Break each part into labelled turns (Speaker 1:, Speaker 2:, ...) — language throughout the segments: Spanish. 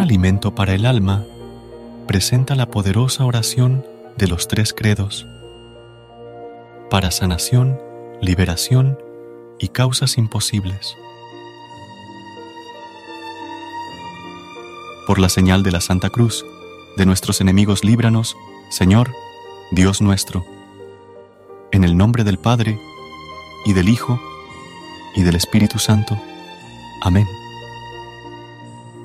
Speaker 1: Alimento para el alma presenta la poderosa oración de los tres credos para sanación, liberación y causas imposibles. Por la señal de la Santa Cruz, de nuestros enemigos líbranos, Señor, Dios nuestro, en el nombre del Padre, y del Hijo, y del Espíritu Santo. Amén.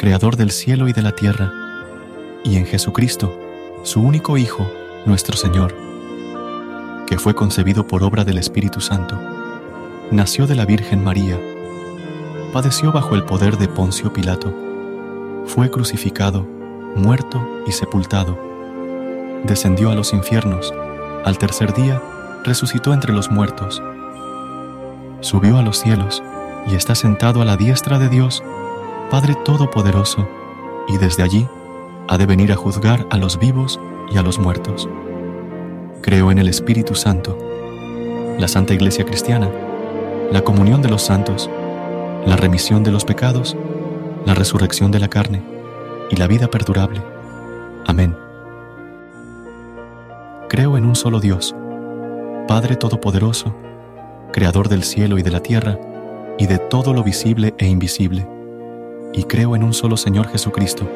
Speaker 1: Creador del cielo y de la tierra, y en Jesucristo, su único Hijo, nuestro Señor, que fue concebido por obra del Espíritu Santo, nació de la Virgen María, padeció bajo el poder de Poncio Pilato, fue crucificado, muerto y sepultado, descendió a los infiernos, al tercer día resucitó entre los muertos, subió a los cielos y está sentado a la diestra de Dios, Padre Todopoderoso, y desde allí ha de venir a juzgar a los vivos y a los muertos. Creo en el Espíritu Santo, la Santa Iglesia Cristiana, la comunión de los santos, la remisión de los pecados, la resurrección de la carne y la vida perdurable. Amén. Creo en un solo Dios, Padre Todopoderoso, Creador del cielo y de la tierra, y de todo lo visible e invisible y creo en un solo Señor Jesucristo,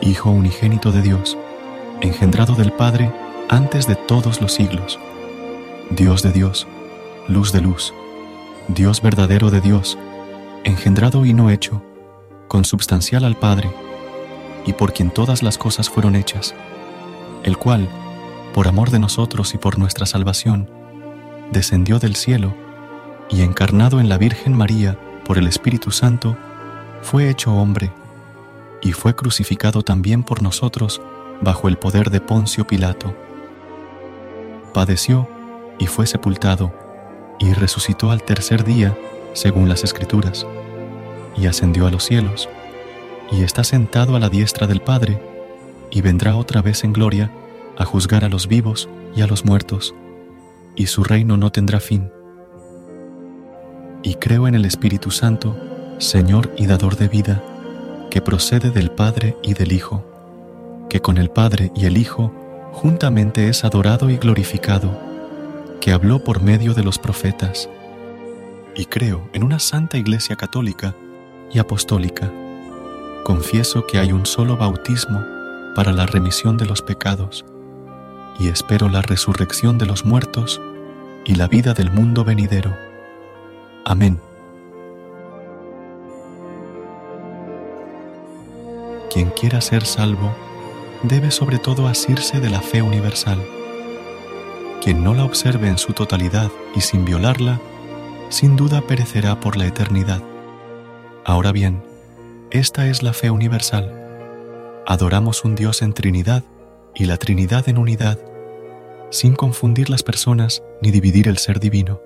Speaker 1: Hijo unigénito de Dios, engendrado del Padre antes de todos los siglos, Dios de Dios, luz de luz, Dios verdadero de Dios, engendrado y no hecho, consubstancial al Padre, y por quien todas las cosas fueron hechas, el cual, por amor de nosotros y por nuestra salvación, descendió del cielo y encarnado en la Virgen María por el Espíritu Santo, fue hecho hombre y fue crucificado también por nosotros bajo el poder de Poncio Pilato. Padeció y fue sepultado y resucitó al tercer día según las Escrituras, y ascendió a los cielos, y está sentado a la diestra del Padre, y vendrá otra vez en gloria a juzgar a los vivos y a los muertos, y su reino no tendrá fin. Y creo en el Espíritu Santo, Señor y dador de vida, que procede del Padre y del Hijo, que con el Padre y el Hijo juntamente es adorado y glorificado, que habló por medio de los profetas. Y creo en una santa Iglesia católica y apostólica. Confieso que hay un solo bautismo para la remisión de los pecados, y espero la resurrección de los muertos y la vida del mundo venidero. Amén. Quien quiera ser salvo debe sobre todo asirse de la fe universal. Quien no la observe en su totalidad y sin violarla, sin duda perecerá por la eternidad. Ahora bien, esta es la fe universal. Adoramos un Dios en Trinidad y la Trinidad en unidad, sin confundir las personas ni dividir el ser divino.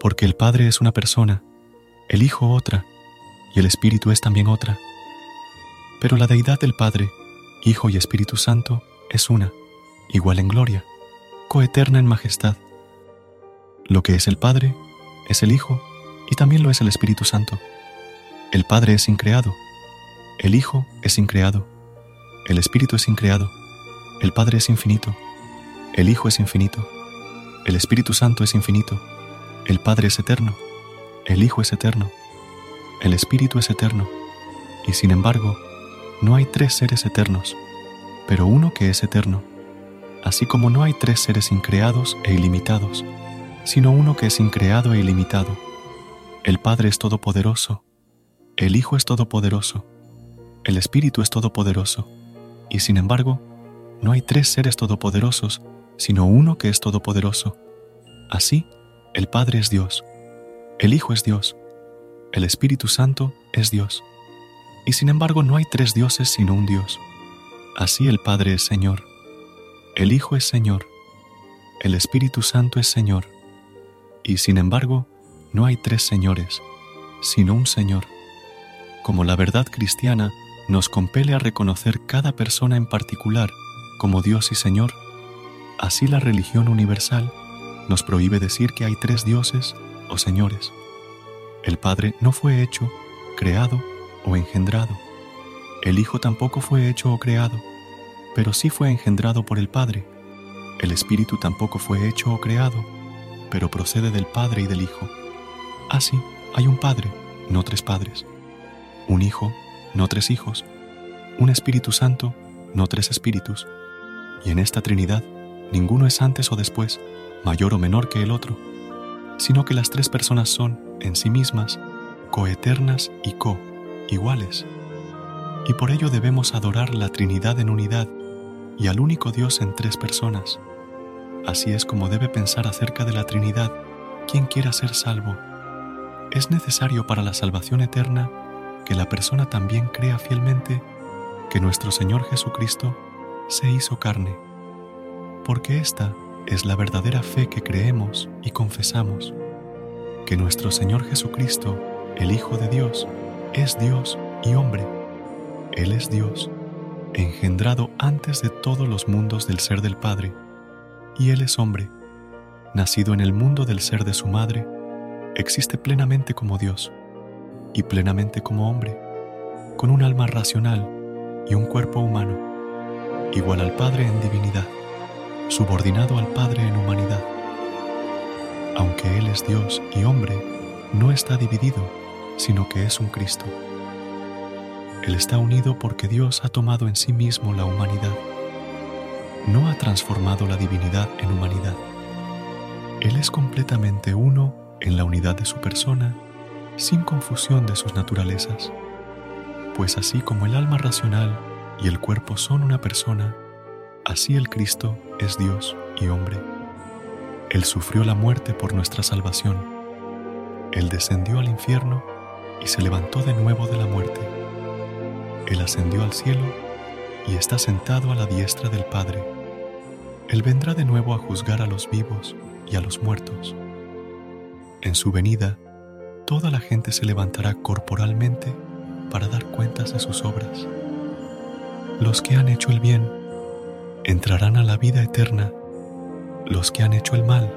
Speaker 1: Porque el Padre es una persona, el Hijo otra, y el Espíritu es también otra pero la deidad del Padre, Hijo y Espíritu Santo es una, igual en gloria, coeterna en majestad. Lo que es el Padre es el Hijo y también lo es el Espíritu Santo. El Padre es increado, el Hijo es increado, el Espíritu es increado, el Padre es infinito, el Hijo es infinito, el Espíritu Santo es infinito, El Padre es eterno, el Hijo es eterno, el Espíritu es eterno, y sin embargo, no hay tres seres eternos, pero uno que es eterno, así como no hay tres seres increados e ilimitados, sino uno que es increado e ilimitado. El Padre es todopoderoso, el Hijo es todopoderoso, el Espíritu es todopoderoso, y sin embargo, no hay tres seres todopoderosos, sino uno que es todopoderoso. Así, el Padre es Dios, el Hijo es Dios, el Espíritu Santo es Dios. Y sin embargo no hay tres dioses sino un Dios. Así el Padre es Señor, el Hijo es Señor, el Espíritu Santo es Señor. Y sin embargo no hay tres señores, sino un Señor. Como la verdad cristiana nos compele a reconocer cada persona en particular como Dios y Señor, así la religión universal nos prohíbe decir que hay tres dioses o señores. El Padre no fue hecho, creado o engendrado. El Hijo tampoco fue hecho o creado, pero sí fue engendrado por el Padre. El Espíritu tampoco fue hecho o creado, pero procede del Padre y del Hijo. Así, hay un Padre, no tres padres. Un Hijo, no tres hijos. Un Espíritu Santo, no tres espíritus. Y en esta Trinidad, ninguno es antes o después, mayor o menor que el otro, sino que las tres personas son, en sí mismas, coeternas y co, iguales. Y por ello debemos adorar la Trinidad en unidad y al único Dios en tres personas. Así es como debe pensar acerca de la Trinidad quien quiera ser salvo. Es necesario para la salvación eterna que la persona también crea fielmente que nuestro Señor Jesucristo se hizo carne, porque esta es la verdadera fe que creemos y confesamos, que nuestro Señor Jesucristo, el Hijo de Dios, es Dios y hombre. Él es Dios, engendrado antes de todos los mundos del ser del Padre, y Él es hombre, nacido en el mundo del ser de su madre, existe plenamente como Dios y plenamente como hombre, con un alma racional y un cuerpo humano, igual al Padre en divinidad subordinado al Padre en humanidad. Aunque Él es Dios y hombre, no está dividido, sino que es un Cristo. Él está unido porque Dios ha tomado en sí mismo la humanidad. No ha transformado la divinidad en humanidad. Él es completamente uno en la unidad de su persona, sin confusión de sus naturalezas. Pues así como el alma racional y el cuerpo son una persona, Así el Cristo es Dios y hombre. Él sufrió la muerte por nuestra salvación. Él descendió al infierno y se levantó de nuevo de la muerte. Él ascendió al cielo y está sentado a la diestra del Padre. Él vendrá de nuevo a juzgar a los vivos y a los muertos. En su venida, toda la gente se levantará corporalmente para dar cuentas de sus obras. Los que han hecho el bien entrarán a la vida eterna los que han hecho el mal,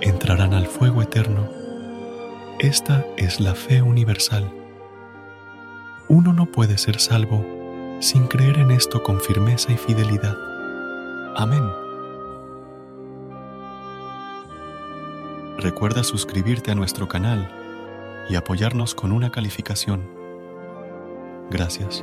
Speaker 1: entrarán al fuego eterno. Esta es la fe universal. Uno no puede ser salvo sin creer en esto con firmeza y fidelidad. Amén. Recuerda suscribirte a nuestro canal y apoyarnos con una calificación. Gracias.